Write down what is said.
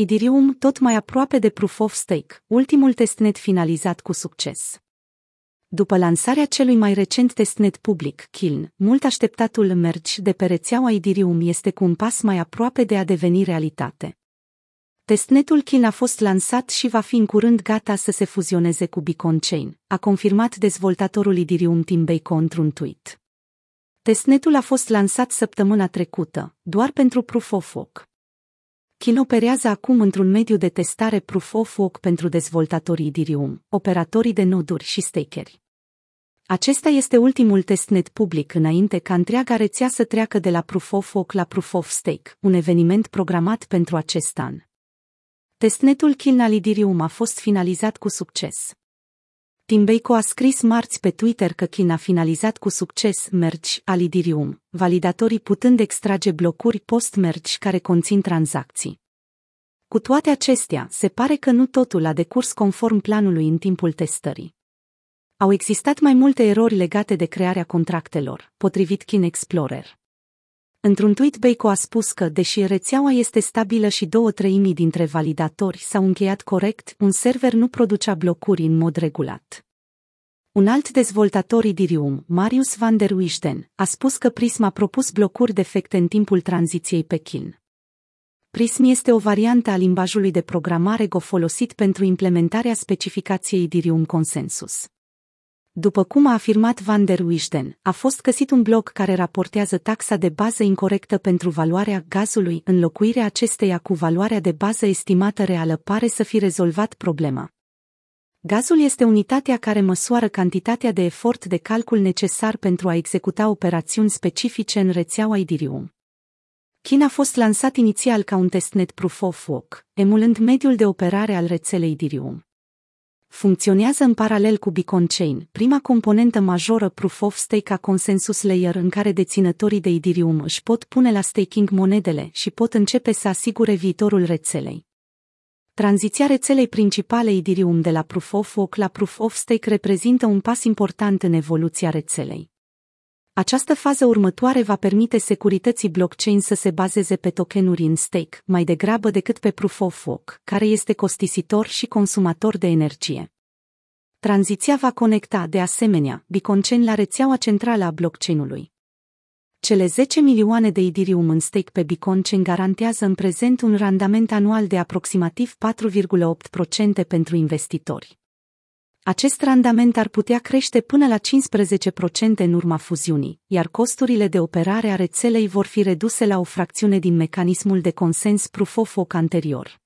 Idirium tot mai aproape de Proof of Stake, ultimul testnet finalizat cu succes. După lansarea celui mai recent testnet public, Kiln, mult așteptatul merge de pe rețeaua Idirium este cu un pas mai aproape de a deveni realitate. Testnetul Kiln a fost lansat și va fi în curând gata să se fuzioneze cu Beacon Chain, a confirmat dezvoltatorul Idirium Tim Bacon într-un tweet. Testnetul a fost lansat săptămâna trecută, doar pentru Proof of Work. Kin operează acum într-un mediu de testare Proof of Work pentru dezvoltatorii Ethereum, operatorii de noduri și stakeri. Acesta este ultimul testnet public înainte ca întreaga rețea să treacă de la Proof of Work la Proof of Stake, un eveniment programat pentru acest an. Testnetul Kin al Ethereum a fost finalizat cu succes. Tim Bacon a scris marți pe Twitter că Kin a finalizat cu succes merge al Ethereum, validatorii putând extrage blocuri post-merge care conțin tranzacții. Cu toate acestea, se pare că nu totul a decurs conform planului în timpul testării. Au existat mai multe erori legate de crearea contractelor, potrivit Kin Explorer. Într-un tweet Bacon a spus că, deși rețeaua este stabilă și două treimi dintre validatori s-au încheiat corect, un server nu producea blocuri în mod regulat. Un alt dezvoltator Idirium, Marius van der Wisden, a spus că Prism a propus blocuri defecte în timpul tranziției pe Kin. Prism este o variantă a limbajului de programare Go folosit pentru implementarea specificației Idirium Consensus. După cum a afirmat Van der Wisden, a fost găsit un bloc care raportează taxa de bază incorrectă pentru valoarea gazului, înlocuirea acesteia cu valoarea de bază estimată reală pare să fi rezolvat problema. Gazul este unitatea care măsoară cantitatea de efort de calcul necesar pentru a executa operațiuni specifice în rețeaua Idirium. Kin a fost lansat inițial ca un testnet Proof of Work, emulând mediul de operare al rețelei Idirium. Funcționează în paralel cu Beacon Chain, prima componentă majoră Proof of Stake a Consensus Layer în care deținătorii de Ethereum își pot pune la staking monedele și pot începe să asigure viitorul rețelei. Tranziția rețelei principale Ethereum de la Proof of Work la Proof of Stake reprezintă un pas important în evoluția rețelei. Această fază următoare va permite securității blockchain să se bazeze pe tokenuri în stake, mai degrabă decât pe Proof of Work, care este costisitor și consumator de energie. Tranziția va conecta, de asemenea, Chain la rețeaua centrală a blockchain-ului. Cele 10 milioane de Ethereum în stake pe Chain garantează în prezent un randament anual de aproximativ 4,8% pentru investitori. Acest randament ar putea crește până la 15% în urma fuziunii, iar costurile de operare a rețelei vor fi reduse la o fracțiune din mecanismul de consens proof of work anterior.